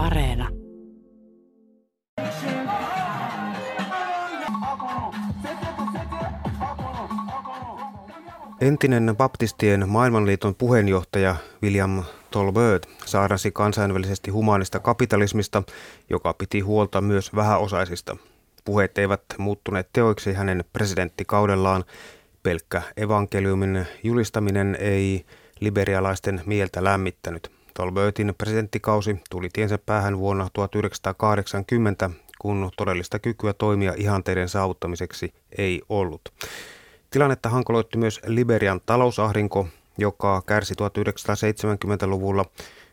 Areena. Entinen baptistien maailmanliiton puheenjohtaja William Tolbert saarnasi kansainvälisesti humanista kapitalismista, joka piti huolta myös vähäosaisista. Puheet eivät muuttuneet teoiksi hänen presidenttikaudellaan. Pelkkä evankeliumin julistaminen ei liberialaisten mieltä lämmittänyt. Tolbertin presidenttikausi tuli tiensä päähän vuonna 1980, kun todellista kykyä toimia ihanteiden saavuttamiseksi ei ollut. Tilannetta hankaloitti myös Liberian talousahdinko, joka kärsi 1970-luvulla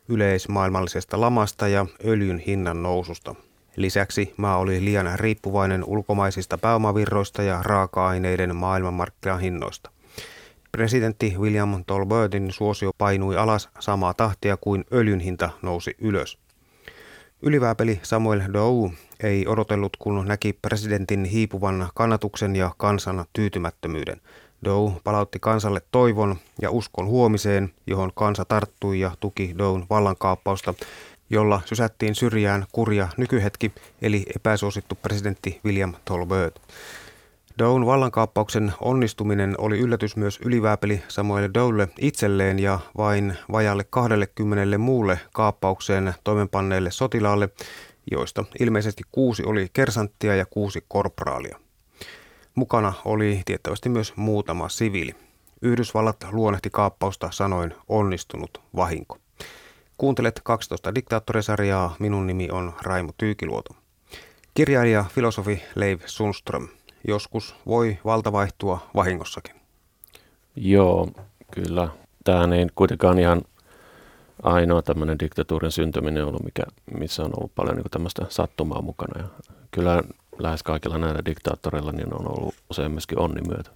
yleismaailmallisesta lamasta ja öljyn hinnan noususta. Lisäksi maa oli liian riippuvainen ulkomaisista pääomavirroista ja raaka-aineiden maailmanmarkkinahinnoista. Presidentti William Tolbertin suosio painui alas samaa tahtia kuin öljyn hinta nousi ylös. Ylivääpeli Samuel Doe ei odotellut, kun näki presidentin hiipuvan kannatuksen ja kansan tyytymättömyyden. Doe palautti kansalle toivon ja uskon huomiseen, johon kansa tarttui ja tuki Doun vallankaappausta, jolla sysättiin syrjään kurja nykyhetki, eli epäsuosittu presidentti William Tolbert. Doun vallankaappauksen onnistuminen oli yllätys myös ylivääpeli Samuel Doulle itselleen ja vain vajalle 20 muulle kaappaukseen toimenpanneelle sotilaalle, joista ilmeisesti kuusi oli kersanttia ja kuusi korporaalia. Mukana oli tiettävästi myös muutama siviili. Yhdysvallat luonnehti kaappausta sanoin onnistunut vahinko. Kuuntelet 12 diktaattorisarjaa. Minun nimi on Raimo Tyykiluoto. Kirjailija, filosofi Leiv Sundström. Joskus voi valta vaihtua vahingossakin. Joo, kyllä. Tämähän ei kuitenkaan ihan ainoa tämmöinen diktatuurin syntyminen ollut, mikä, missä on ollut paljon niin tämmöistä sattumaa mukana. Ja kyllä lähes kaikilla näillä diktaattoreilla niin on ollut usein myöskin onni myötä.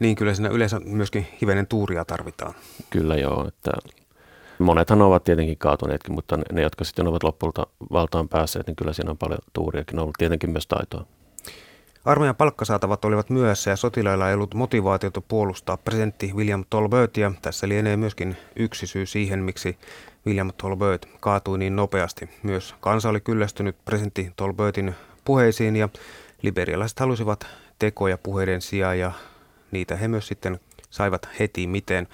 Niin, kyllä siinä yleensä myöskin hivenen tuuria tarvitaan. Kyllä joo, että monethan ovat tietenkin kaatuneetkin, mutta ne, ne jotka sitten ovat lopulta valtaan päässeet, niin kyllä siinä on paljon tuuriakin ollut tietenkin myös taitoa. Armeijan palkkasaatavat olivat myöhässä ja sotilailla ei ollut motivaatiota puolustaa presidentti William Tolbertia. Tässä lienee myöskin yksi syy siihen, miksi William Tolbert kaatui niin nopeasti. Myös kansa oli kyllästynyt presidentti Tolbertin puheisiin ja liberialaiset halusivat tekoja puheiden sijaan ja niitä he myös sitten saivat heti miten.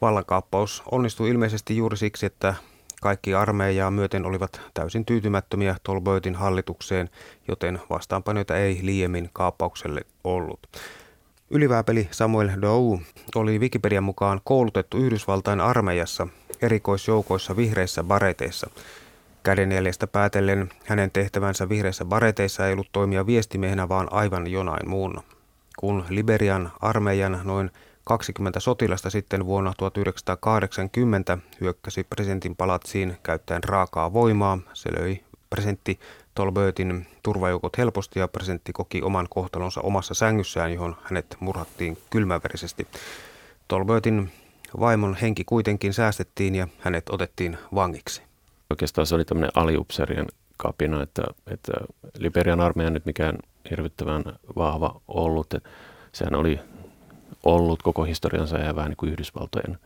Vallankaappaus onnistui ilmeisesti juuri siksi, että kaikki armeijaa myöten olivat täysin tyytymättömiä Tolbertin hallitukseen, joten vastaanpanoita ei liiemmin kaappaukselle ollut. Ylivääpeli Samuel Doe oli Wikipedian mukaan koulutettu Yhdysvaltain armeijassa erikoisjoukoissa vihreissä bareteissa. Kädenjäljestä päätellen hänen tehtävänsä vihreissä bareteissa ei ollut toimia viestimiehenä, vaan aivan jonain muun. Kun Liberian armeijan noin 20 sotilasta sitten vuonna 1980 hyökkäsi presidentin palatsiin käyttäen raakaa voimaa. Se löi presidentti Tolbertin turvajoukot helposti ja presidentti koki oman kohtalonsa omassa sängyssään, johon hänet murhattiin kylmäverisesti. Tolbertin vaimon henki kuitenkin säästettiin ja hänet otettiin vangiksi. Oikeastaan se oli tämmöinen aliupserien kapina, että, että Liberian armeija nyt mikään hirvittävän vahva ollut. Sehän oli ollut koko historiansa ja vähän niin kuin Yhdysvaltojen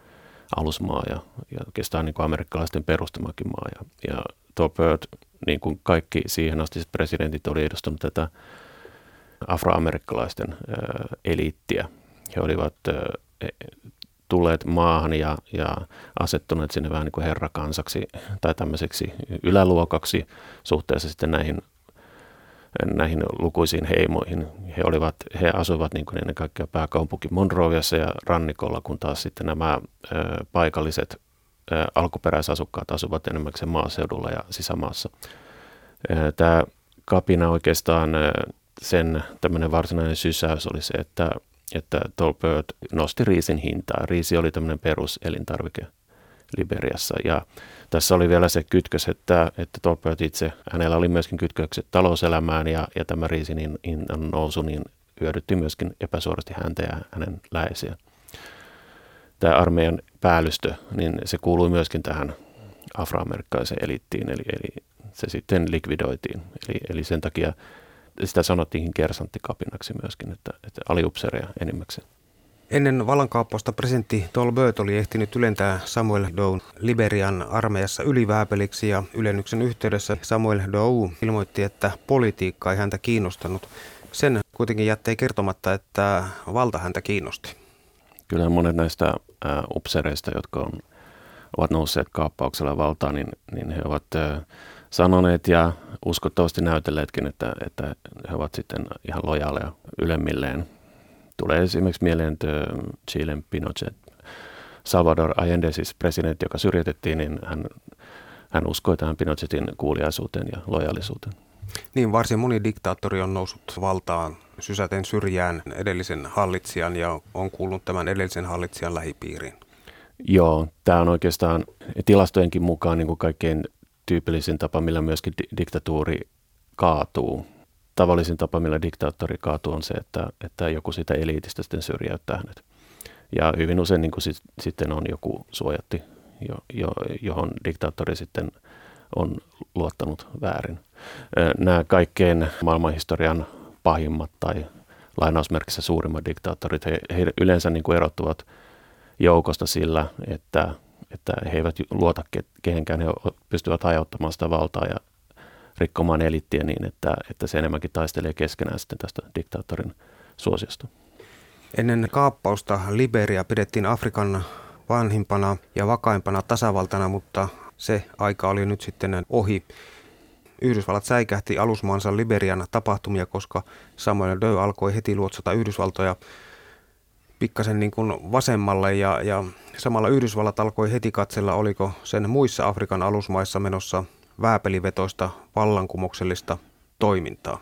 alusmaa ja, ja oikeastaan niin kuin amerikkalaisten perustamakin maa. Ja, ja Tolbert, niin kuin kaikki siihen asti presidentit, oli edustanut tätä afroamerikkalaisten eliittiä. He olivat ää, e, tulleet maahan ja, ja asettuneet sinne vähän niin kuin herrakansaksi tai tämmöiseksi yläluokaksi suhteessa sitten näihin näihin lukuisiin heimoihin. He, olivat, he asuivat niin kuin ennen kaikkea pääkaupunki Monroviassa ja rannikolla, kun taas sitten nämä paikalliset ö, alkuperäisasukkaat asuvat enemmänkin maaseudulla ja sisämaassa. Tämä kapina oikeastaan sen tämmöinen varsinainen sysäys oli se, että, että Tolbert nosti riisin hintaa. Riisi oli tämmöinen peruselintarvike Liberiassa ja tässä oli vielä se kytkös, että, että Tolbert itse, hänellä oli myöskin kytkökset talouselämään ja, ja tämä riisin hinnan nousu niin hyödytti myöskin epäsuorasti häntä ja hänen läheisiä. Tämä armeijan päällystö, niin se kuului myöskin tähän afroamerikkalaiseen eliittiin, eli, eli se sitten likvidoitiin. Eli, eli sen takia sitä sanottiin kersanttikapinaksi myöskin, että, että aliupsereja enimmäkseen. Ennen vallankaappausta presidentti Tolbert oli ehtinyt ylentää Samuel Down Liberian armeijassa ylivääpeliksi ja ylennyksen yhteydessä Samuel Dow ilmoitti, että politiikka ei häntä kiinnostanut. Sen kuitenkin jättei kertomatta, että valta häntä kiinnosti. Kyllä monet näistä upsereista, jotka on, ovat nousseet kaappauksella valtaan, niin, niin he ovat sanoneet ja uskottavasti näytelleetkin, että, että he ovat sitten ihan lojaaleja ylemmilleen Tulee esimerkiksi mieleen Chilen Pinochet. Salvador Allende, siis presidentti, joka syrjitettiin, niin hän, hän uskoi tähän Pinochetin kuuliaisuuteen ja lojallisuuteen. Niin, varsin moni diktaattori on noussut valtaan sysäten syrjään edellisen hallitsijan ja on kuullut tämän edellisen hallitsijan lähipiiriin. Joo, tämä on oikeastaan tilastojenkin mukaan niin kuin kaikkein tyypillisin tapa, millä myöskin di- diktatuuri kaatuu tavallisin tapa, millä diktaattori kaatuu, on se, että, että joku sitä eliitistä sitten syrjäyttää hänet. Ja hyvin usein niin kuin sit, sitten on joku suojatti, jo, jo, johon diktaattori sitten on luottanut väärin. Nämä kaikkein maailmanhistorian pahimmat tai lainausmerkissä suurimmat diktaattorit, he, he yleensä niin kuin erottuvat joukosta sillä, että, että he eivät luota kehenkään, he pystyvät hajauttamaan sitä valtaa ja rikkomaan elittiä niin, että, että se enemmänkin taistelee keskenään sitten tästä diktaattorin suosiosta. Ennen kaappausta Liberia pidettiin Afrikan vanhimpana ja vakaimpana tasavaltana, mutta se aika oli nyt sitten ohi. Yhdysvallat säikähti alusmaansa Liberian tapahtumia, koska Samuel Doe alkoi heti luotsata Yhdysvaltoja pikkasen niin kuin vasemmalle ja, ja samalla Yhdysvallat alkoi heti katsella, oliko sen muissa Afrikan alusmaissa menossa vääpelivetoista vallankumouksellista toimintaa?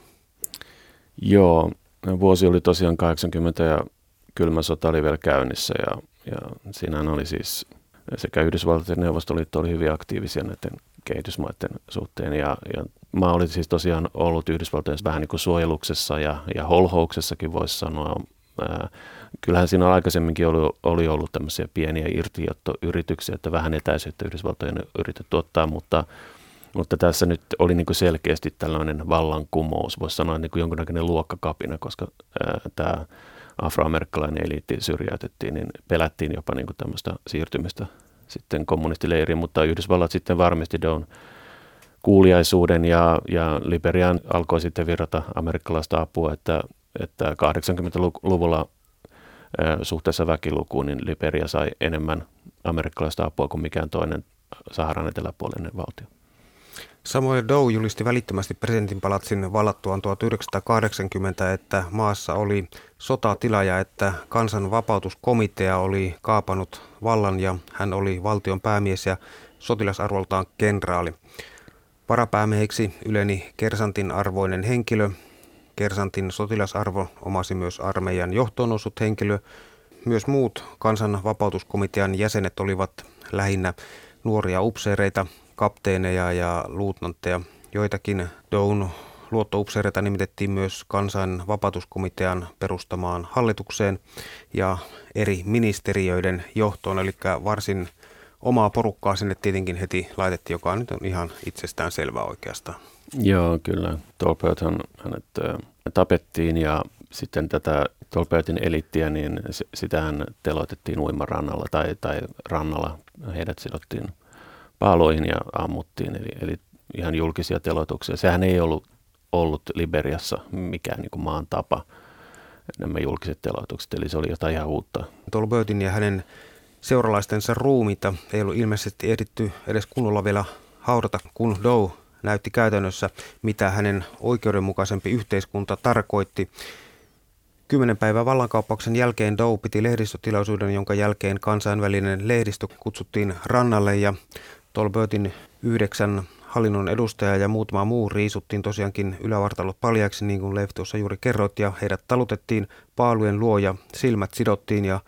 Joo, vuosi oli tosiaan 80 ja kylmä sota oli vielä käynnissä ja, ja siinä oli siis sekä Yhdysvallat että Neuvostoliitto oli hyvin aktiivisia näiden kehitysmaiden suhteen ja, ja maa oli siis tosiaan ollut Yhdysvaltojen vähän niin kuin suojeluksessa ja, ja holhouksessakin voisi sanoa. Ää, kyllähän siinä aikaisemminkin oli, oli ollut tämmöisiä pieniä irtiottoyrityksiä, että vähän etäisyyttä Yhdysvaltojen yritetty ottaa, mutta mutta tässä nyt oli niin kuin selkeästi tällainen vallankumous, voisi sanoa niin kuin jonkinnäköinen luokkakapina, koska ää, tämä afroamerikkalainen eliitti syrjäytettiin, niin pelättiin jopa niin kuin tämmöistä siirtymistä sitten kommunistileiriin, mutta Yhdysvallat sitten varmisti Don kuuliaisuuden ja, ja Liberiaan alkoi sitten virrata amerikkalaista apua, että, että 80-luvulla ää, suhteessa väkilukuun, niin Liberia sai enemmän amerikkalaista apua kuin mikään toinen Saharan eteläpuolinen valtio. Samoin Dow julisti välittömästi presidentin palatsin vallattuaan 1980, että maassa oli sotatila ja että kansan vapautuskomitea oli kaapannut vallan ja hän oli valtion päämies ja sotilasarvoltaan kenraali. Varapäämieheksi yleni Kersantin arvoinen henkilö. Kersantin sotilasarvo omasi myös armeijan johtoon noussut henkilö. Myös muut kansan vapautuskomitean jäsenet olivat lähinnä nuoria upseereita, kapteeneja ja luutnantteja. Joitakin Down luottoupseereita nimitettiin myös kansan vapautuskomitean perustamaan hallitukseen ja eri ministeriöiden johtoon, eli varsin omaa porukkaa sinne tietenkin heti laitettiin, joka nyt on ihan itsestään selvää oikeastaan. Joo, kyllä. Tolberthan hänet tapettiin ja sitten tätä Tolbertin elittiä, niin sitähän teloitettiin uimarannalla tai, tai rannalla. Heidät sidottiin paaloihin ja ammuttiin, eli, eli ihan julkisia teloituksia. Sehän ei ollut ollut Liberiassa mikään niin kuin maan tapa, nämä julkiset teloitukset, eli se oli jotain ihan uutta. Tolbertin ja hänen seuralaistensa ruumiita ei ollut ilmeisesti ehditty edes kunnolla vielä haudata, kun Doe näytti käytännössä, mitä hänen oikeudenmukaisempi yhteiskunta tarkoitti. Kymmenen päivän vallankaappauksen jälkeen Doe piti lehdistötilaisuuden, jonka jälkeen kansainvälinen lehdistö kutsuttiin rannalle ja Tolbertin yhdeksän hallinnon edustajaa ja muutama muu riisuttiin tosiaankin ylävartalot paljaksi, niin kuin Leif tuossa juuri kerroit, ja heidät talutettiin paalujen luo ja silmät sidottiin ja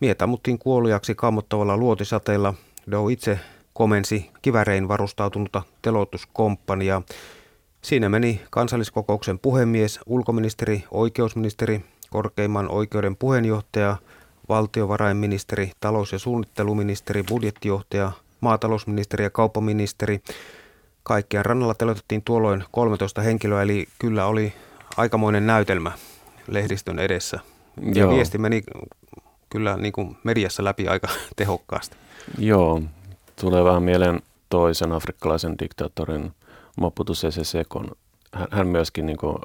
mietamuttiin kuoliaksi kammottavalla luotisateella. Doe itse komensi kivärein varustautunutta teloituskomppania. Siinä meni kansalliskokouksen puhemies, ulkoministeri, oikeusministeri, korkeimman oikeuden puheenjohtaja, valtiovarainministeri, talous- ja suunnitteluministeri, budjettijohtaja, maatalousministeri ja kauppaministeri. Kaikkiaan rannalla telotettiin tuolloin 13 henkilöä, eli kyllä oli aikamoinen näytelmä lehdistön edessä. Ja Joo. viesti meni kyllä niin kuin mediassa läpi aika tehokkaasti. Joo, tulee vähän mieleen toisen afrikkalaisen diktaattorin Mobutu Sese Sekon. Hän, hän myöskin niin kuin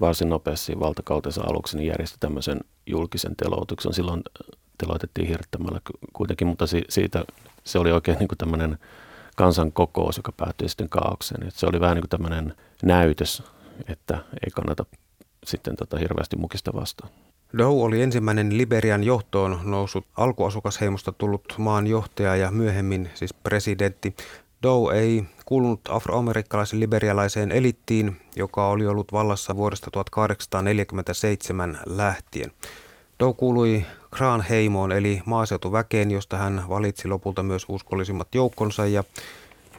varsin nopeasti valtakautensa aluksi niin järjesti tämmöisen julkisen teloituksen. Silloin teloitettiin hirttämällä kuitenkin, mutta si, siitä se oli oikein niin kuin tämmöinen kansan kokous, joka päättyi sitten kaaukseen. Se oli vähän niin kuin tämmöinen näytös, että ei kannata sitten tota hirveästi mukista vastaan. Dow oli ensimmäinen Liberian johtoon noussut alkuasukasheimosta tullut maan johtaja ja myöhemmin siis presidentti. Dow ei kuulunut afroamerikkalaisen liberialaiseen elittiin, joka oli ollut vallassa vuodesta 1847 lähtien. Dow kuului Kraan heimoon eli maaseutuväkeen, josta hän valitsi lopulta myös uskollisimmat joukkonsa ja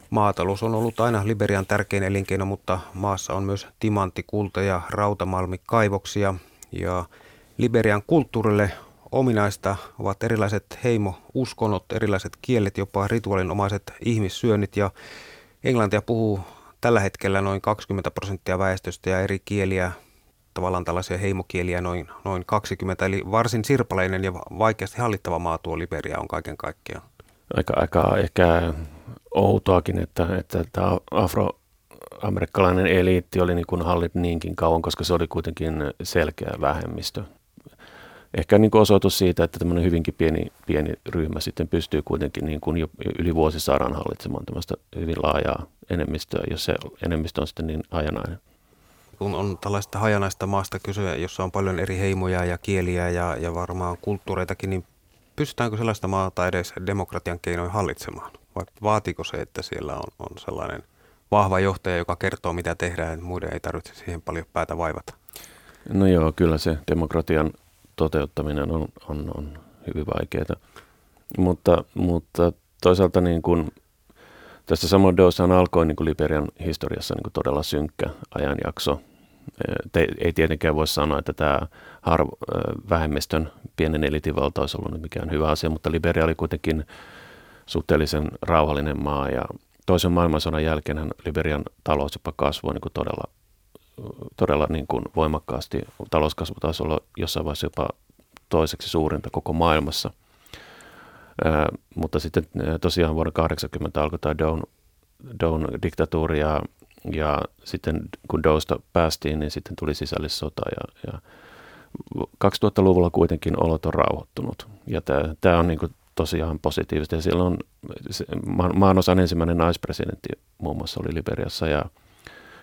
Maatalous on ollut aina Liberian tärkein elinkeino, mutta maassa on myös timantti, kulta ja rautamalmikaivoksia. Ja Liberian kulttuurille ominaista ovat erilaiset heimo-uskonnot, erilaiset kielet, jopa rituaalinomaiset ihmissyönnit ja englantia puhuu tällä hetkellä noin 20 prosenttia väestöstä ja eri kieliä, tavallaan tällaisia heimokieliä noin, noin 20, eli varsin sirpaleinen ja vaikeasti hallittava maa tuo Liberia on kaiken kaikkiaan. Aika, aika ehkä outoakin, että, että tämä afroamerikkalainen eliitti oli niin kuin hallit niinkin kauan, koska se oli kuitenkin selkeä vähemmistö ehkä niin kuin osoitus siitä, että tämmöinen hyvinkin pieni, pieni ryhmä sitten pystyy kuitenkin niin kuin jo yli vuosisadan hallitsemaan tämmöistä hyvin laajaa enemmistöä, jos se enemmistö on sitten niin hajanainen. Kun on tällaista hajanaista maasta kysyä, jossa on paljon eri heimoja ja kieliä ja, ja varmaan kulttuureitakin, niin pystytäänkö sellaista maata edes demokratian keinoin hallitsemaan? Vai vaatiko se, että siellä on, on sellainen vahva johtaja, joka kertoo mitä tehdään, että muiden ei tarvitse siihen paljon päätä vaivata? No joo, kyllä se demokratian toteuttaminen on, on, on hyvin vaikeaa. Mutta, mutta toisaalta niin kuin, tässä samoin Dossahan alkoi niin kuin Liberian historiassa niin kuin todella synkkä ajanjakso. Te, ei tietenkään voi sanoa, että tämä harv, vähemmistön pienen elitin valta olisi ollut mikään hyvä asia, mutta Liberia oli kuitenkin suhteellisen rauhallinen maa ja toisen maailmansodan jälkeen Liberian talous jopa kasvoi niin kuin todella todella niin kuin voimakkaasti. Talouskasvu taisi olla jossain vaiheessa jopa toiseksi suurinta koko maailmassa. Ää, mutta sitten tosiaan vuonna 80 alkoi tämä Down, Down diktatuuri ja, ja sitten kun Dousta päästiin, niin sitten tuli sisällissota ja, ja 2000-luvulla kuitenkin olot on rauhoittunut. Ja tämä, on niin kuin tosiaan positiivista. Ja silloin se, maan osan ensimmäinen naispresidentti muun muassa oli Liberiassa ja –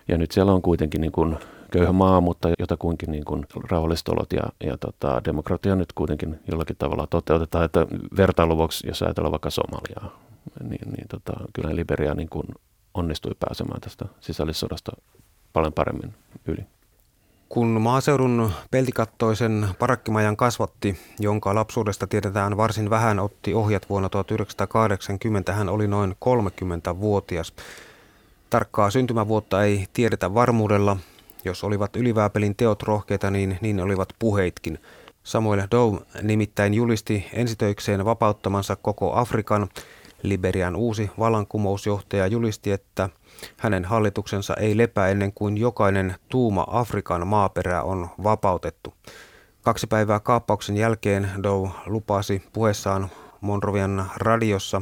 ja nyt siellä on kuitenkin niin kuin köyhä maa, mutta jotakuinkin niin kuin rauhalliset olot ja, ja tota, demokratia nyt kuitenkin jollakin tavalla toteutetaan. Että vertailuvuoksi, jos ajatellaan vaikka Somaliaa, niin, niin tota, kyllä Liberia niin kuin onnistui pääsemään tästä sisällissodasta paljon paremmin yli. Kun maaseudun peltikattoisen parakkimajan kasvatti, jonka lapsuudesta tiedetään varsin vähän, otti ohjat vuonna 1980, hän oli noin 30-vuotias. Tarkkaa syntymävuotta ei tiedetä varmuudella. Jos olivat ylivääpelin teot rohkeita, niin niin olivat puheitkin. Samuel Doe nimittäin julisti ensitöikseen vapauttamansa koko Afrikan. Liberian uusi vallankumousjohtaja julisti, että hänen hallituksensa ei lepää ennen kuin jokainen tuuma Afrikan maaperä on vapautettu. Kaksi päivää kaappauksen jälkeen Doe lupasi puheessaan Monrovian radiossa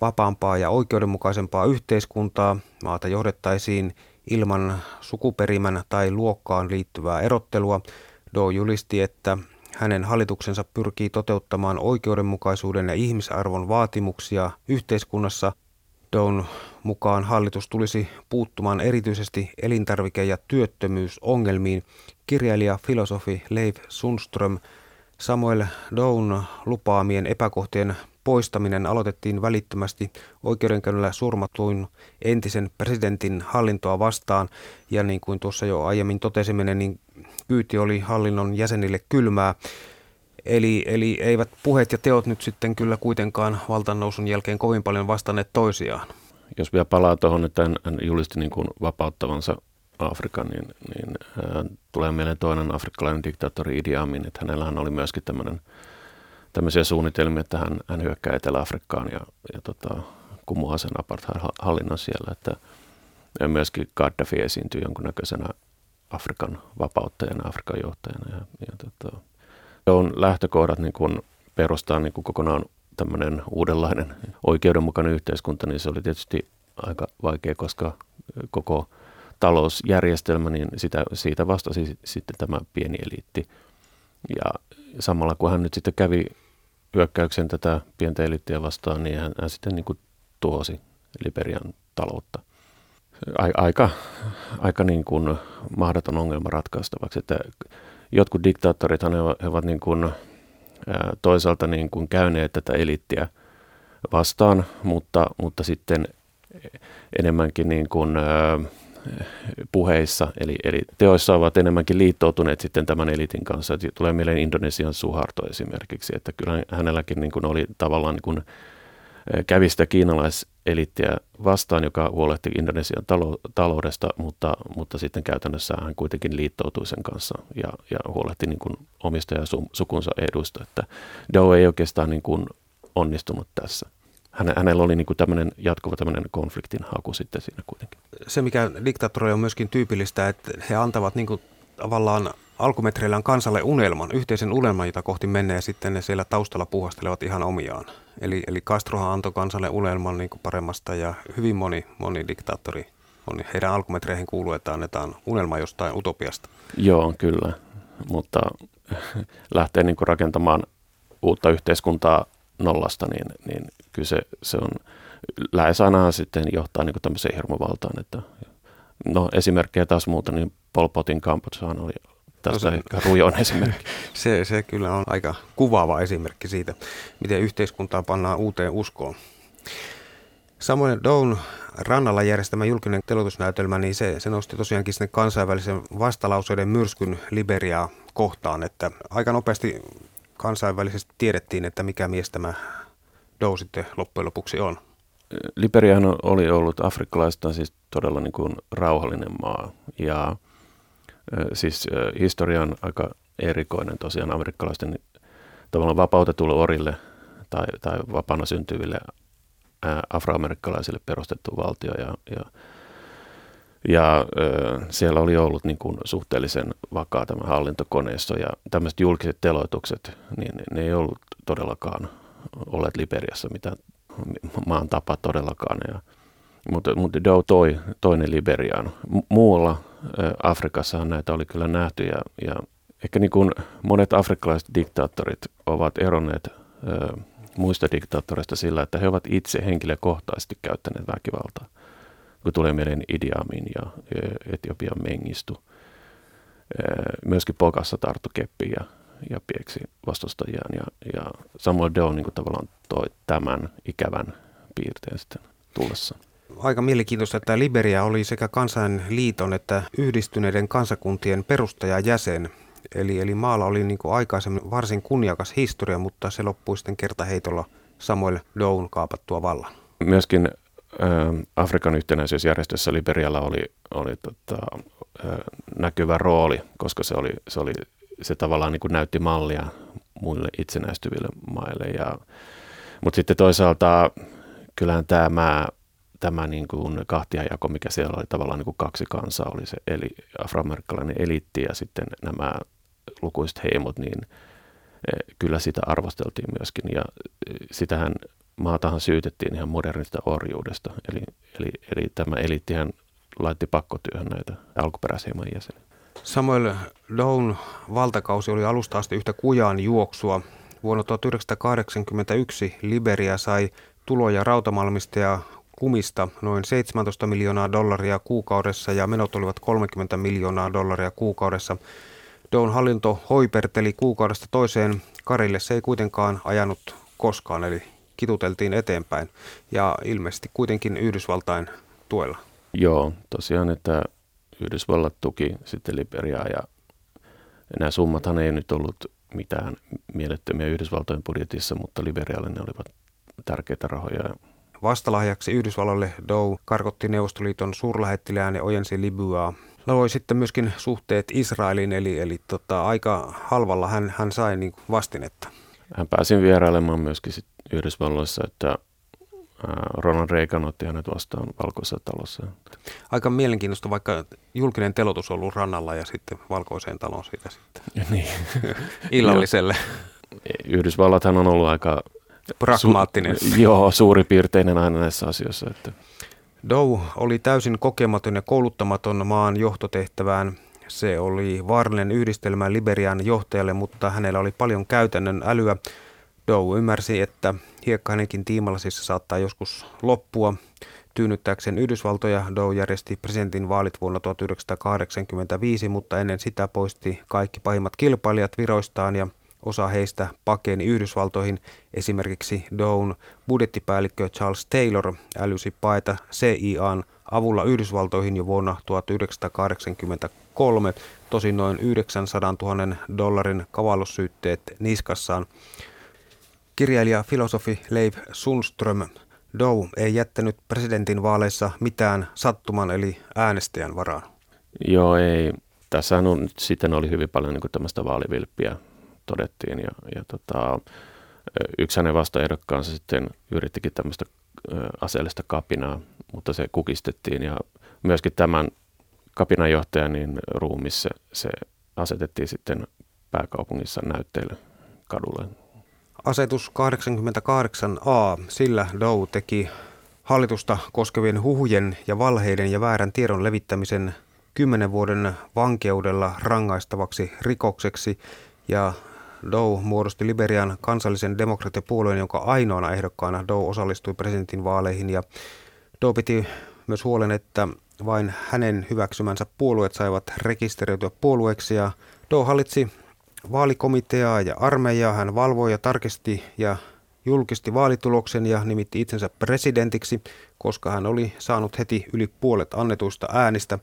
vapaampaa ja oikeudenmukaisempaa yhteiskuntaa. Maata johdettaisiin ilman sukuperimän tai luokkaan liittyvää erottelua. Do julisti, että hänen hallituksensa pyrkii toteuttamaan oikeudenmukaisuuden ja ihmisarvon vaatimuksia yhteiskunnassa. Down mukaan hallitus tulisi puuttumaan erityisesti elintarvike- ja työttömyysongelmiin. Kirjailija filosofi Leif Sundström Samuel Down lupaamien epäkohtien poistaminen aloitettiin välittömästi oikeudenkäynnillä surmatuin entisen presidentin hallintoa vastaan. Ja niin kuin tuossa jo aiemmin totesimme, niin kyyti oli hallinnon jäsenille kylmää. Eli, eli eivät puheet ja teot nyt sitten kyllä kuitenkaan valtannousun jälkeen kovin paljon vastanneet toisiaan. Jos vielä palaa tuohon, että hän, hän julisti niin kuin vapauttavansa Afrikan, niin, niin hän tulee mieleen toinen afrikkalainen diktaattori Idi Amin, että hänellähän oli myöskin tämmöinen – tämmöisiä suunnitelmia, että hän, hän hyökkää Etelä-Afrikkaan ja, ja tota, kumoaa sen apartheid-hallinnon siellä. Että, myöskin Gaddafi esiintyy jonkunnäköisenä Afrikan vapauttajana, Afrikan johtajana. Ja, ja tota, On lähtökohdat niin kuin perustaa niin kuin kokonaan tämmöinen uudenlainen oikeudenmukainen yhteiskunta, niin se oli tietysti aika vaikea, koska koko talousjärjestelmä, niin sitä, siitä vastasi sitten tämä pieni eliitti. Ja samalla kun hän nyt sitten kävi hyökkäyksen tätä pientä eliittiä vastaan, niin hän, hän sitten niin kuin tuosi Liberian taloutta. Aika, aika niin kuin mahdoton ongelma ratkaistavaksi, että jotkut diktaattorit he ovat niin kuin, toisaalta niin kuin käyneet tätä eliittiä vastaan, mutta, mutta sitten enemmänkin niin kuin, puheissa, eli, eli teoissa ovat enemmänkin liittoutuneet sitten tämän elitin kanssa. Tulee mieleen Indonesian Suharto esimerkiksi, että kyllä hänelläkin niin kuin oli tavallaan niin kuin, kävi sitä kiinalaiselittiä vastaan, joka huolehti Indonesian talo, taloudesta, mutta, mutta sitten käytännössä hän kuitenkin liittoutui sen kanssa ja, ja huolehti niin kuin omista ja su, sukunsa eduista. Että Dow ei oikeastaan niin kuin onnistunut tässä hänellä oli niin kuin tämmöinen jatkuva tämmöinen konfliktin haku sitten siinä kuitenkin. Se, mikä diktaattori on myöskin tyypillistä, että he antavat niin kuin tavallaan alkumetreillään kansalle unelman, yhteisen unelman, jota kohti menee ja sitten ne siellä taustalla puhastelevat ihan omiaan. Eli, eli Castrohan antoi kansalle unelman niin kuin paremmasta ja hyvin moni, moni diktaattori on heidän alkumetreihin kuuluu, että annetaan unelma jostain utopiasta. Joo, kyllä, mutta lähtee niin kuin rakentamaan uutta yhteiskuntaa nollasta, niin, niin kyllä se, se on lähes aina sitten johtaa niin tämmöiseen hirmuvaltaan. Että, no esimerkkejä taas muuta, niin Pol Potin Kambodžahan oli tästä no se, rujoin esimerkki. Se, se kyllä on aika kuvaava esimerkki siitä, miten yhteiskuntaa pannaan uuteen uskoon. Samoin Down rannalla järjestämä julkinen telotusnäytelmä, niin se, se nosti tosiaankin sinne kansainvälisen vastalauseiden myrskyn Liberiaa kohtaan, että aika nopeasti kansainvälisesti tiedettiin, että mikä mies tämä Dow sitten loppujen lopuksi on? Liberiahan oli ollut afrikkalaista siis todella niin kuin rauhallinen maa ja siis historia on aika erikoinen tosiaan amerikkalaisten tavallaan vapautetulle orille tai, tai vapaana syntyville afroamerikkalaisille perustettu valtio ja, ja ja ö, siellä oli ollut niin kuin suhteellisen vakaa tämä hallintokoneisto ja tämmöiset julkiset teloitukset, niin ne ei ollut todellakaan olleet Liberiassa mitä maan tapa todellakaan. Ja, mutta, mutta Doe toi toinen Liberiaan. Muualla Afrikassahan näitä oli kyllä nähty ja, ja ehkä niin kuin monet afrikkalaiset diktaattorit ovat eronneet ö, muista diktaattoreista sillä, että he ovat itse henkilökohtaisesti käyttäneet väkivaltaa kun tulee mieleen Idi Amin ja Etiopian Mengistu. Myöskin Pogassa tarttu keppi ja, ja pieksi vastustajiaan. Ja, ja Samuel Doe niin tavallaan toi tämän ikävän piirteen sitten tullessa. Aika mielenkiintoista, että Liberia oli sekä kansainliiton että yhdistyneiden kansakuntien perustajajäsen. Eli, eli maalla oli niin aikaisemmin varsin kunniakas historia, mutta se loppui sitten kertaheitolla Samuel Down kaapattua vallan. Myöskin Afrikan yhtenäisyysjärjestössä Liberialla oli, oli tota, näkyvä rooli, koska se, oli, se, oli, se tavallaan niin näytti mallia muille itsenäistyville maille. Ja, mutta sitten toisaalta kyllähän tämä, tämä niin kuin kahtiajako, mikä siellä oli tavallaan niin kuin kaksi kansaa, oli se eli afroamerikkalainen eliitti ja sitten nämä lukuiset heimot, niin kyllä sitä arvosteltiin myöskin. Ja sitähän maatahan syytettiin ihan modernista orjuudesta. Eli, eli, eli tämä eliittihän laitti pakkotyöhön näitä alkuperäisheiman jäseniä. Samuel Down valtakausi oli alusta asti yhtä kujaan juoksua. Vuonna 1981 Liberia sai tuloja rautamalmista ja kumista noin 17 miljoonaa dollaria kuukaudessa ja menot olivat 30 miljoonaa dollaria kuukaudessa. Down hallinto hoiperteli kuukaudesta toiseen. Karille se ei kuitenkaan ajanut koskaan, eli kituteltiin eteenpäin ja ilmeisesti kuitenkin Yhdysvaltain tuella. Joo, tosiaan, että Yhdysvallat tuki sitten Liberiaa ja nämä summathan ei nyt ollut mitään mielettömiä Yhdysvaltojen budjetissa, mutta Liberialle ne olivat tärkeitä rahoja. Vastalahjaksi Yhdysvallalle Dow karkotti Neuvostoliiton suurlähettilään ja ojensi Libyaa. Loi sitten myöskin suhteet Israelin, eli, eli tota, aika halvalla hän, hän sai niin vastinetta. Hän pääsi vierailemaan myöskin sit Yhdysvalloissa, että Ronald Reagan otti hänet vastaan valkoisessa talossa. Aika mielenkiintoista, vaikka julkinen telotus on ollut rannalla ja sitten valkoiseen taloon siitä sitten niin. illalliselle. Yhdysvallathan on ollut aika pragmaattinen. Su- joo, suuripiirteinen aina näissä asioissa. Että. Dow oli täysin kokematon ja kouluttamaton maan johtotehtävään. Se oli vaarallinen yhdistelmä Liberian johtajalle, mutta hänellä oli paljon käytännön älyä. Dow ymmärsi, että hiekka hänenkin tiimallasissa saattaa joskus loppua. Tyynnyttääkseen Yhdysvaltoja Dow järjesti presidentin vaalit vuonna 1985, mutta ennen sitä poisti kaikki pahimmat kilpailijat viroistaan ja Osa heistä pakeni Yhdysvaltoihin. Esimerkiksi Down budjettipäällikkö Charles Taylor älysi paeta CIAn avulla Yhdysvaltoihin jo vuonna 1983, tosin noin 900 000 dollarin kavallussyytteet niskassaan. Kirjailija filosofi Leif Sundström Dow ei jättänyt presidentin vaaleissa mitään sattuman eli äänestäjän varaan. Joo, ei. Tässä on, sitten oli hyvin paljon niin tämmöistä vaalivilppiä todettiin. Ja, ja tota, yksi hänen vastaehdokkaansa sitten yrittikin tämmöistä aseellista kapinaa, mutta se kukistettiin ja myöskin tämän kapinanjohtajan niin ruumissa se asetettiin sitten pääkaupungissa näytteille kadulle. Asetus 88a, sillä Dow teki hallitusta koskevien huhujen ja valheiden ja väärän tiedon levittämisen kymmenen vuoden vankeudella rangaistavaksi rikokseksi ja Dow muodosti Liberian kansallisen demokratiapuolueen, jonka ainoana ehdokkaana Dow osallistui presidentin vaaleihin ja Dow piti myös huolen, että vain hänen hyväksymänsä puolueet saivat rekisteröityä puolueeksi ja Dow hallitsi vaalikomiteaa ja armeijaa. Hän valvoi ja tarkisti ja julkisti vaalituloksen ja nimitti itsensä presidentiksi, koska hän oli saanut heti yli puolet annetuista äänistä.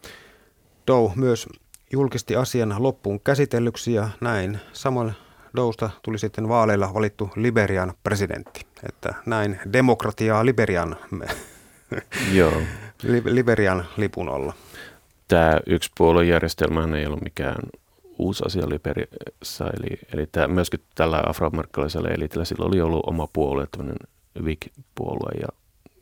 Dow myös julkisti asian loppuun käsitellyksi ja näin samoin Dousta tuli sitten vaaleilla valittu Liberian presidentti. Että näin demokratiaa Liberian, Joo. Liberian lipun alla. Tämä yksipuoluejärjestelmä ei ollut mikään uusi asia Liberiassa, eli, eli tämä, myöskin tällä afroamerikkalaisella elitillä sillä oli ollut oma puolue, tämmöinen VIC-puolue, ja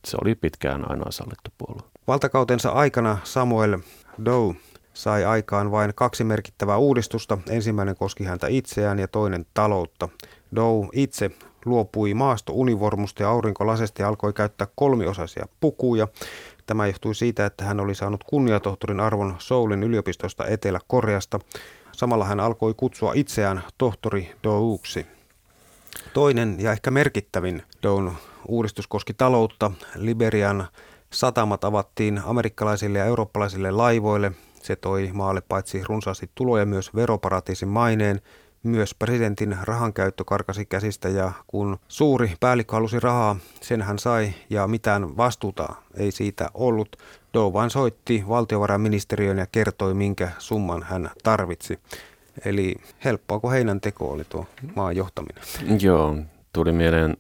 se oli pitkään ainoa sallittu puolue. Valtakautensa aikana Samuel Doe sai aikaan vain kaksi merkittävää uudistusta. Ensimmäinen koski häntä itseään ja toinen taloutta. Dow itse luopui maastounivormusta ja aurinkolasesta ja alkoi käyttää kolmiosaisia pukuja. Tämä johtui siitä, että hän oli saanut kunniatohtorin arvon Soulin yliopistosta Etelä-Koreasta. Samalla hän alkoi kutsua itseään tohtori Douksi. Toinen ja ehkä merkittävin Down uudistus koski taloutta. Liberian satamat avattiin amerikkalaisille ja eurooppalaisille laivoille se toi maalle paitsi runsaasti tuloja myös veroparatiisin maineen, myös presidentin rahankäyttö karkasi käsistä ja kun suuri päällikkö halusi rahaa, sen hän sai ja mitään vastuuta ei siitä ollut. Doe vain soitti valtiovarainministeriön ja kertoi minkä summan hän tarvitsi. Eli helppoako heinän teko oli tuo maan johtaminen? Joo, tuli mieleen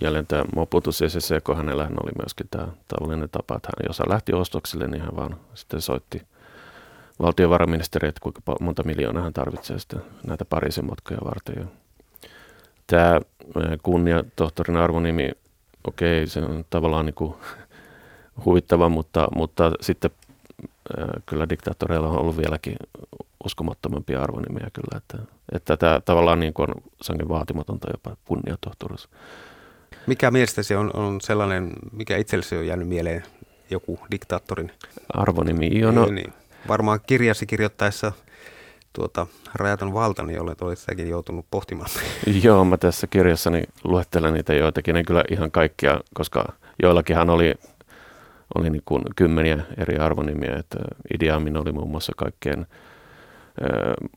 jälleen tämä Moputus SSC, kun hänellä oli myöskin tämä tavallinen tapa, että hän, jos hän lähti ostoksille, niin hän vaan sitten soitti valtiovarainministeri, että kuinka monta miljoonaa hän tarvitsee sitten näitä Pariisin matkoja varten. tämä kunnia tohtorin arvonimi, okei, se on tavallaan niin kuin huvittava, mutta, mutta sitten kyllä diktaattoreilla on ollut vieläkin uskomattomampia arvonimiä kyllä, että, että tämä tavallaan niin kuin on sangen vaatimatonta jopa kunniatohtoruus. Mikä mielestäsi on, on sellainen, mikä itsellesi on jäänyt mieleen joku diktaattorin arvonimi? Jo, no, niin, niin varmaan kirjasi kirjoittaessa tuota, rajaton valta, niin olet, olet sitäkin joutunut pohtimaan. Joo, mä tässä kirjassani luettelen niitä joitakin, en kyllä ihan kaikkia, koska joillakinhan oli, oli niin kuin kymmeniä eri arvonimiä, että Idi Amin oli muun muassa kaikkien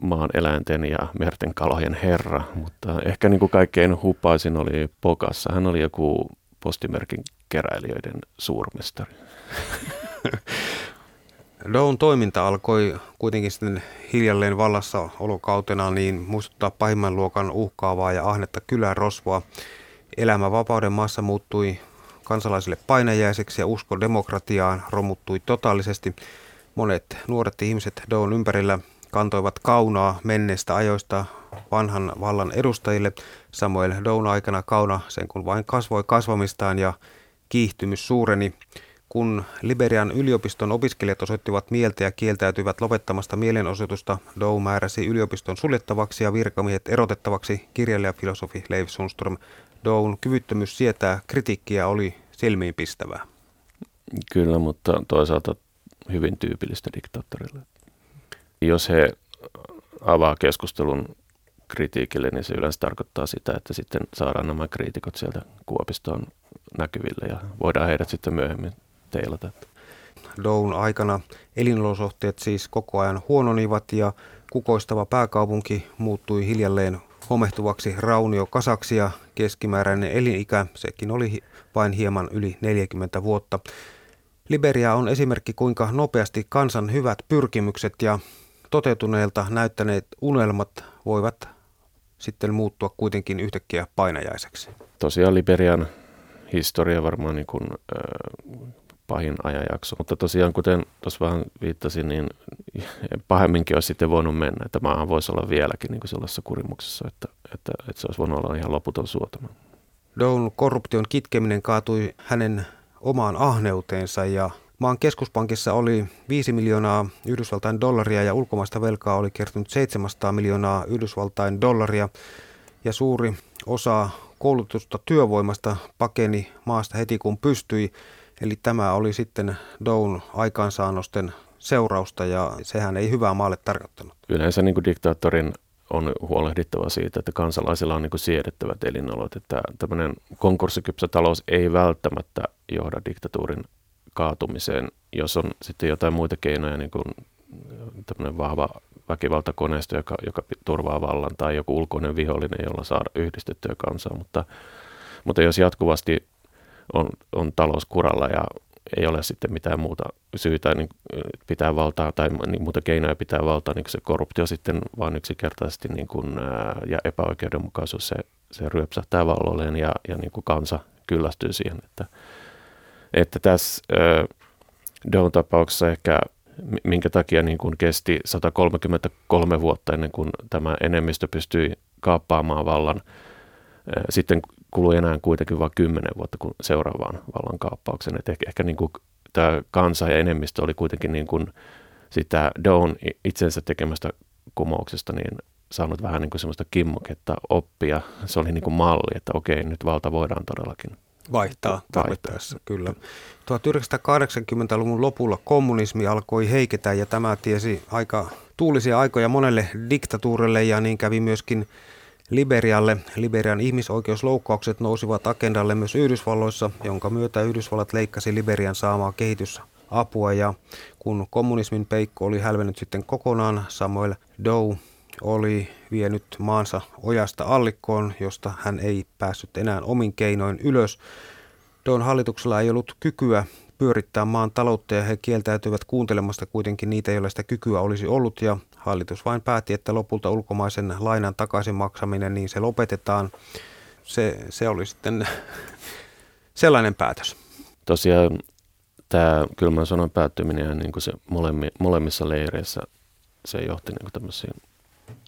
maan eläinten ja merten kalojen herra, mutta ehkä niin kuin kaikkein hupaisin oli Pokassa. Hän oli joku postimerkin keräilijöiden suurmestari. Down toiminta alkoi kuitenkin sitten hiljalleen vallassa olokautena niin muistuttaa pahimman luokan uhkaavaa ja ahnetta kylärosvoa. Elämä vapauden maassa muuttui kansalaisille painajaiseksi ja usko demokratiaan romuttui totaalisesti. Monet nuoret ihmiset Down ympärillä kantoivat kaunaa menneistä ajoista vanhan vallan edustajille. Samuel Down aikana kauna sen kun vain kasvoi kasvamistaan ja kiihtymys suureni. Kun Liberian yliopiston opiskelijat osoittivat mieltä ja kieltäytyivät lopettamasta mielenosoitusta, Dow määräsi yliopiston suljettavaksi ja virkamiehet erotettavaksi kirjailijafilosofi Leif Sundström. Down kyvyttömyys sietää kritiikkiä oli silmiinpistävää. Kyllä, mutta toisaalta hyvin tyypillistä diktaattorille. Jos he avaa keskustelun kritiikille, niin se yleensä tarkoittaa sitä, että sitten saadaan nämä kriitikot sieltä Kuopistoon näkyville ja voidaan heidät sitten myöhemmin teilata. Down aikana elinolosuhteet siis koko ajan huononivat ja kukoistava pääkaupunki muuttui hiljalleen homehtuvaksi rauniokasaksi ja keskimääräinen elinikä, sekin oli vain hieman yli 40 vuotta. Liberia on esimerkki kuinka nopeasti kansan hyvät pyrkimykset ja toteutuneelta näyttäneet unelmat voivat sitten muuttua kuitenkin yhtäkkiä painajaiseksi. Tosiaan Liberian historia varmaan niin kuin, äh, pahin ajanjakso, mutta tosiaan kuten tuossa vähän viittasin, niin pahemminkin olisi sitten voinut mennä, että maahan voisi olla vieläkin niin kuin sellaisessa kurimuksessa, että, että, että se olisi voinut olla ihan loputon suotama. Down korruption kitkeminen kaatui hänen omaan ahneuteensa ja maan keskuspankissa oli 5 miljoonaa Yhdysvaltain dollaria ja ulkomaista velkaa oli kertynyt 700 miljoonaa Yhdysvaltain dollaria ja suuri osa koulutusta työvoimasta pakeni maasta heti kun pystyi. Eli tämä oli sitten Down aikaansaannosten seurausta ja sehän ei hyvää maalle tarkoittanut. Yleensä niin kuin diktaattorin on huolehdittava siitä, että kansalaisilla on niin kuin siedettävät elinolot. Että tämmöinen konkurssikypsä talous ei välttämättä johda diktatuurin kaatumiseen, jos on sitten jotain muita keinoja, niin kuin tämmöinen vahva väkivaltakoneisto, joka, joka turvaa vallan, tai joku ulkoinen vihollinen, jolla saada yhdistettyä kansaa. Mutta, mutta jos jatkuvasti on, on talous kuralla ja ei ole sitten mitään muuta syytä niin pitää valtaa tai niin muuta keinoja pitää valtaa, niin se korruptio sitten vaan yksinkertaisesti niin kuin, ää, ja epäoikeudenmukaisuus se, se ryöpsähtää vallolleen ja, ja niin kuin kansa kyllästyy siihen, että, että tässä ää, Down-tapauksessa ehkä minkä takia niin kuin kesti 133 vuotta ennen kuin tämä enemmistö pystyi kaappaamaan vallan. Sitten kului enää kuitenkin vain 10 vuotta kuin seuraavaan vallan kaappaukseen. Et ehkä, ehkä niin kuin tämä kansa ja enemmistö oli kuitenkin niin kuin sitä Dawn itsensä tekemästä kumouksesta niin saanut vähän niin kuin semmoista kimmoketta oppia. Se oli niin kuin malli, että okei, nyt valta voidaan todellakin vaihtaa tarvittaessa, kyllä. 1980-luvun lopulla kommunismi alkoi heiketä ja tämä tiesi aika tuulisia aikoja monelle diktatuurille ja niin kävi myöskin Liberialle. Liberian ihmisoikeusloukkaukset nousivat agendalle myös Yhdysvalloissa, jonka myötä Yhdysvallat leikkasi Liberian saamaa kehitysapua ja kun kommunismin peikko oli hälvennyt sitten kokonaan, Samuel Doe oli vienyt maansa ojasta allikkoon, josta hän ei päässyt enää omin keinoin ylös. Don hallituksella ei ollut kykyä pyörittää maan taloutta ja he kieltäytyivät kuuntelemasta kuitenkin niitä, joilla sitä kykyä olisi ollut ja hallitus vain päätti, että lopulta ulkomaisen lainan takaisin maksaminen, niin se lopetetaan. Se, se oli sitten sellainen päätös. Tosiaan tämä kylmän sodan päättyminen niin kuin se molemmi, molemmissa leireissä se johti niin kuin tämmöisiin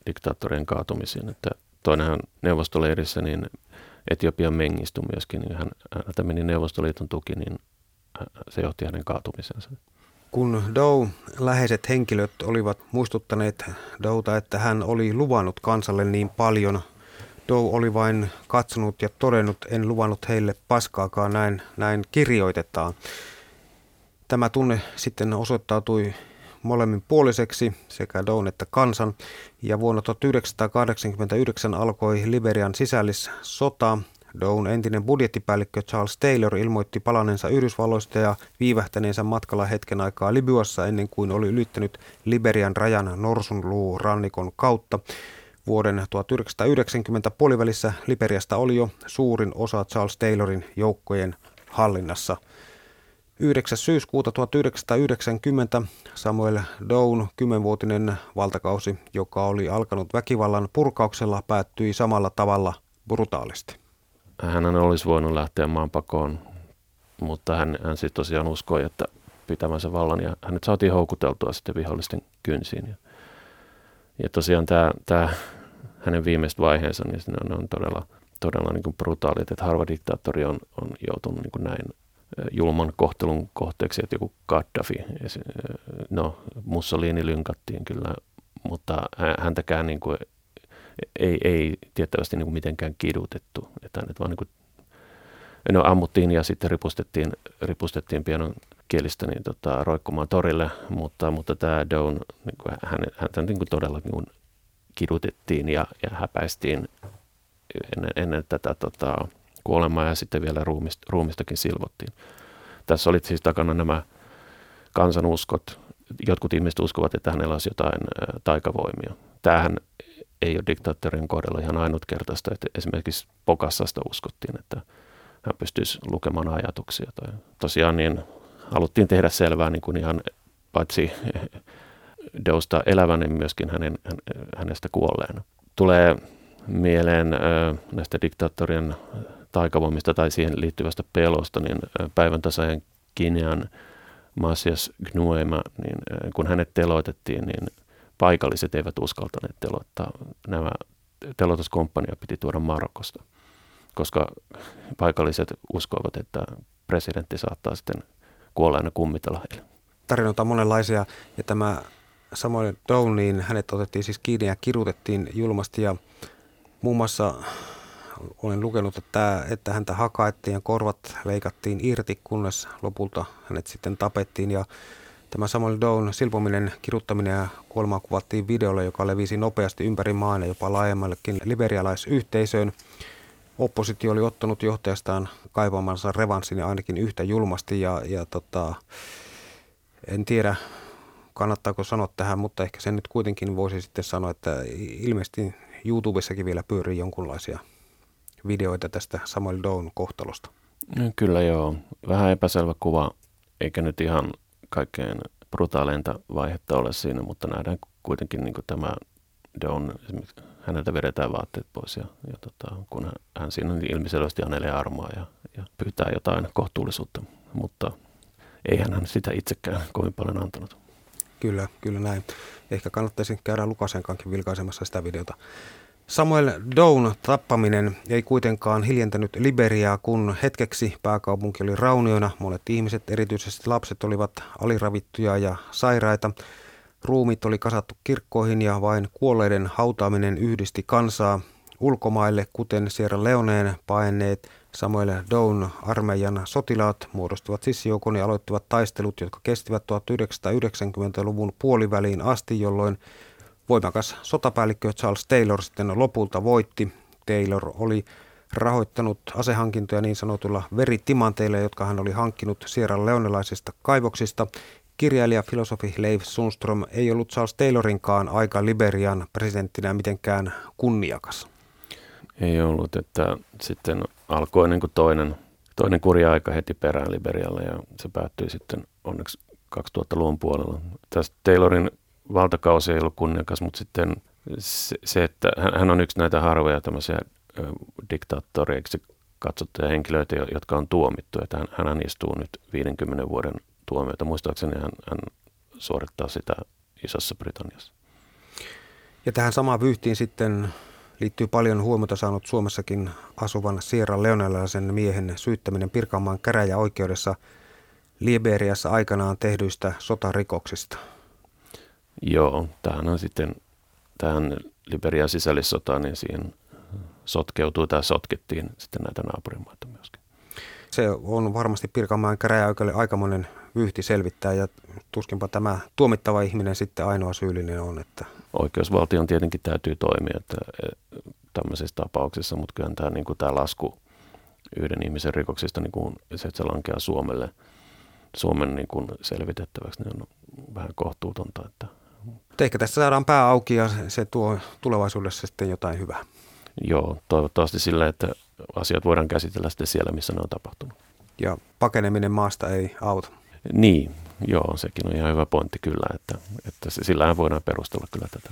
diktaattorien kaatumisiin. Että toinenhan neuvostoleirissä, niin Etiopian Mengistu myöskin, niin hän, häneltä meni Neuvostoliiton tuki, niin se johti hänen kaatumisensa. Kun Dow läheiset henkilöt olivat muistuttaneet Douta, että hän oli luvannut kansalle niin paljon, Dow oli vain katsonut ja todennut, en luvannut heille paskaakaan, näin, näin kirjoitetaan. Tämä tunne sitten osoittautui molemmin puoliseksi sekä Down että kansan. Ja vuonna 1989 alkoi Liberian sisällissota. Down entinen budjettipäällikkö Charles Taylor ilmoitti palaneensa Yhdysvalloista ja viivähtäneensä matkalla hetken aikaa Libyassa ennen kuin oli ylittänyt Liberian rajan Norsunluu rannikon kautta. Vuoden 1990 puolivälissä Liberiasta oli jo suurin osa Charles Taylorin joukkojen hallinnassa – 9. syyskuuta 1990 Samuel Down, kymmenvuotinen valtakausi, joka oli alkanut väkivallan purkauksella, päättyi samalla tavalla brutaalisti. Hän olisi voinut lähteä maanpakoon, mutta hän, hän sitten tosiaan uskoi, että pitämänsä vallan ja hänet saatiin houkuteltua sitten vihollisten kynsiin. Ja, ja tosiaan tämä, tämä hänen viimeiset vaiheensa, niin ne on, ne on todella, todella niin kuin brutaalit, että harva diktaattori on, on joutunut niin kuin näin julman kohtelun kohteeksi, että joku Gaddafi, no Mussolini lynkattiin kyllä, mutta häntäkään niin kuin ei, ei tiettävästi niin kuin mitenkään kidutettu, että hänet vaan niin kuin, no ammuttiin ja sitten ripustettiin, ripustettiin pienon kielistä niin tota, roikkumaan torille, mutta, mutta tämä Down, niin kuin, hän, häntä niin kuin todella niin kuin kidutettiin ja, ja häpäistiin ennen, ennen tätä tota, kuolemaa ja sitten vielä ruumist, ruumistakin silvottiin. Tässä oli siis takana nämä kansanuskot. Jotkut ihmiset uskovat, että hänellä olisi jotain taikavoimia. Tämähän ei ole diktaattorin kohdalla ihan ainutkertaista, että esimerkiksi Pokassasta uskottiin, että hän pystyisi lukemaan ajatuksia. Tai tosiaan niin haluttiin tehdä selvää niin kuin ihan paitsi Deusta elävän, niin myöskin hänen, hänestä kuolleena. Tulee mieleen näistä diktaattorien taikavoimista tai siihen liittyvästä pelosta, niin päivän tasajan Kinean Masias Gnuema, niin kun hänet teloitettiin, niin paikalliset eivät uskaltaneet teloittaa. Nämä teloituskomppania piti tuoda Marokosta, koska paikalliset uskoivat, että presidentti saattaa sitten kuolleena kummitella heille. Tarinoita on monenlaisia ja tämä Samuel Down, niin hänet otettiin siis kiinni ja kirutettiin julmasti ja muun muassa olen lukenut, että, että häntä hakaettiin ja korvat leikattiin irti, kunnes lopulta hänet sitten tapettiin. Ja tämä Samuel Down silpominen, kiruttaminen ja kuolema kuvattiin videolla, joka levisi nopeasti ympäri maan ja jopa laajemmallekin liberialaisyhteisöön. Oppositio oli ottanut johtajastaan kaivamansa revanssin ainakin yhtä julmasti ja, ja tota, en tiedä kannattaako sanoa tähän, mutta ehkä sen nyt kuitenkin voisi sitten sanoa, että ilmeisesti YouTubessakin vielä pyörii jonkunlaisia videoita tästä Samuel Down kohtalosta. Kyllä joo. Vähän epäselvä kuva, eikä nyt ihan kaikkein brutaaleinta vaihetta ole siinä, mutta nähdään kuitenkin niin kuin tämä Down, häneltä vedetään vaatteet pois ja, ja tota, kun hän, hän siinä niin ilmiselvästi anelee armoa ja, ja pyytää jotain kohtuullisuutta, mutta eihän hän sitä itsekään kovin paljon antanut. Kyllä, kyllä näin. Ehkä kannattaisi käydä Lukasen kanssa vilkaisemassa sitä videota. Samuel Down tappaminen ei kuitenkaan hiljentänyt Liberiaa, kun hetkeksi pääkaupunki oli raunioina. Monet ihmiset, erityisesti lapset, olivat aliravittuja ja sairaita. Ruumit oli kasattu kirkkoihin ja vain kuolleiden hautaaminen yhdisti kansaa ulkomaille, kuten Sierra Leoneen paineet Samuel Down armeijan sotilaat muodostuvat sissijoukon ja aloittivat taistelut, jotka kestivät 1990-luvun puoliväliin asti, jolloin Voimakas sotapäällikkö Charles Taylor sitten lopulta voitti. Taylor oli rahoittanut asehankintoja niin sanotulla veritimanteilla, jotka hän oli hankkinut Sierra Leonelaisista kaivoksista. Kirjailija filosofi Leif Sundström ei ollut Charles Taylorinkaan aika Liberian presidenttinä mitenkään kunniakas. Ei ollut, että sitten alkoi niin kuin toinen, toinen kurja aika heti perään Liberialle ja se päättyi sitten onneksi 2000-luvun puolella. Tästä Taylorin valtakausi ei ollut kunniakas, mutta sitten se, se että hän on yksi näitä harvoja tämmöisiä diktaattoreiksi katsottuja henkilöitä, jotka on tuomittu. Että hän, hän istuu nyt 50 vuoden tuomiota. Muistaakseni hän, hän suorittaa sitä Isossa Britanniassa. Ja tähän samaan vyyhtiin sitten liittyy paljon huomiota saanut Suomessakin asuvan Sierra Leonelaisen miehen syyttäminen Pirkanmaan käräjäoikeudessa Liberiassa aikanaan tehdyistä sotarikoksista. Joo, tähän on sitten, tähän Liberian sisällissotaan, niin siihen sotkeutuu tai sotkettiin sitten näitä naapurimaita myöskin. Se on varmasti Pirkanmaan käräjäoikeudelle aikamoinen vyyhti selvittää ja tuskinpa tämä tuomittava ihminen sitten ainoa syyllinen on. Että... Oikeusvaltion tietenkin täytyy toimia että e, tämmöisessä tapauksessa, mutta kyllä tämä, niin kuin tämä lasku yhden ihmisen rikoksista, niin kuin se, että se lankeaa Suomelle, Suomen niin kuin selvitettäväksi, niin on vähän kohtuutonta, että ehkä tässä saadaan pää auki ja se tuo tulevaisuudessa sitten jotain hyvää. Joo, toivottavasti sillä, että asiat voidaan käsitellä sitten siellä, missä ne on tapahtunut. Ja pakeneminen maasta ei auta. Niin, joo, sekin on ihan hyvä pointti kyllä, että, että sillähän voidaan perustella kyllä tätä.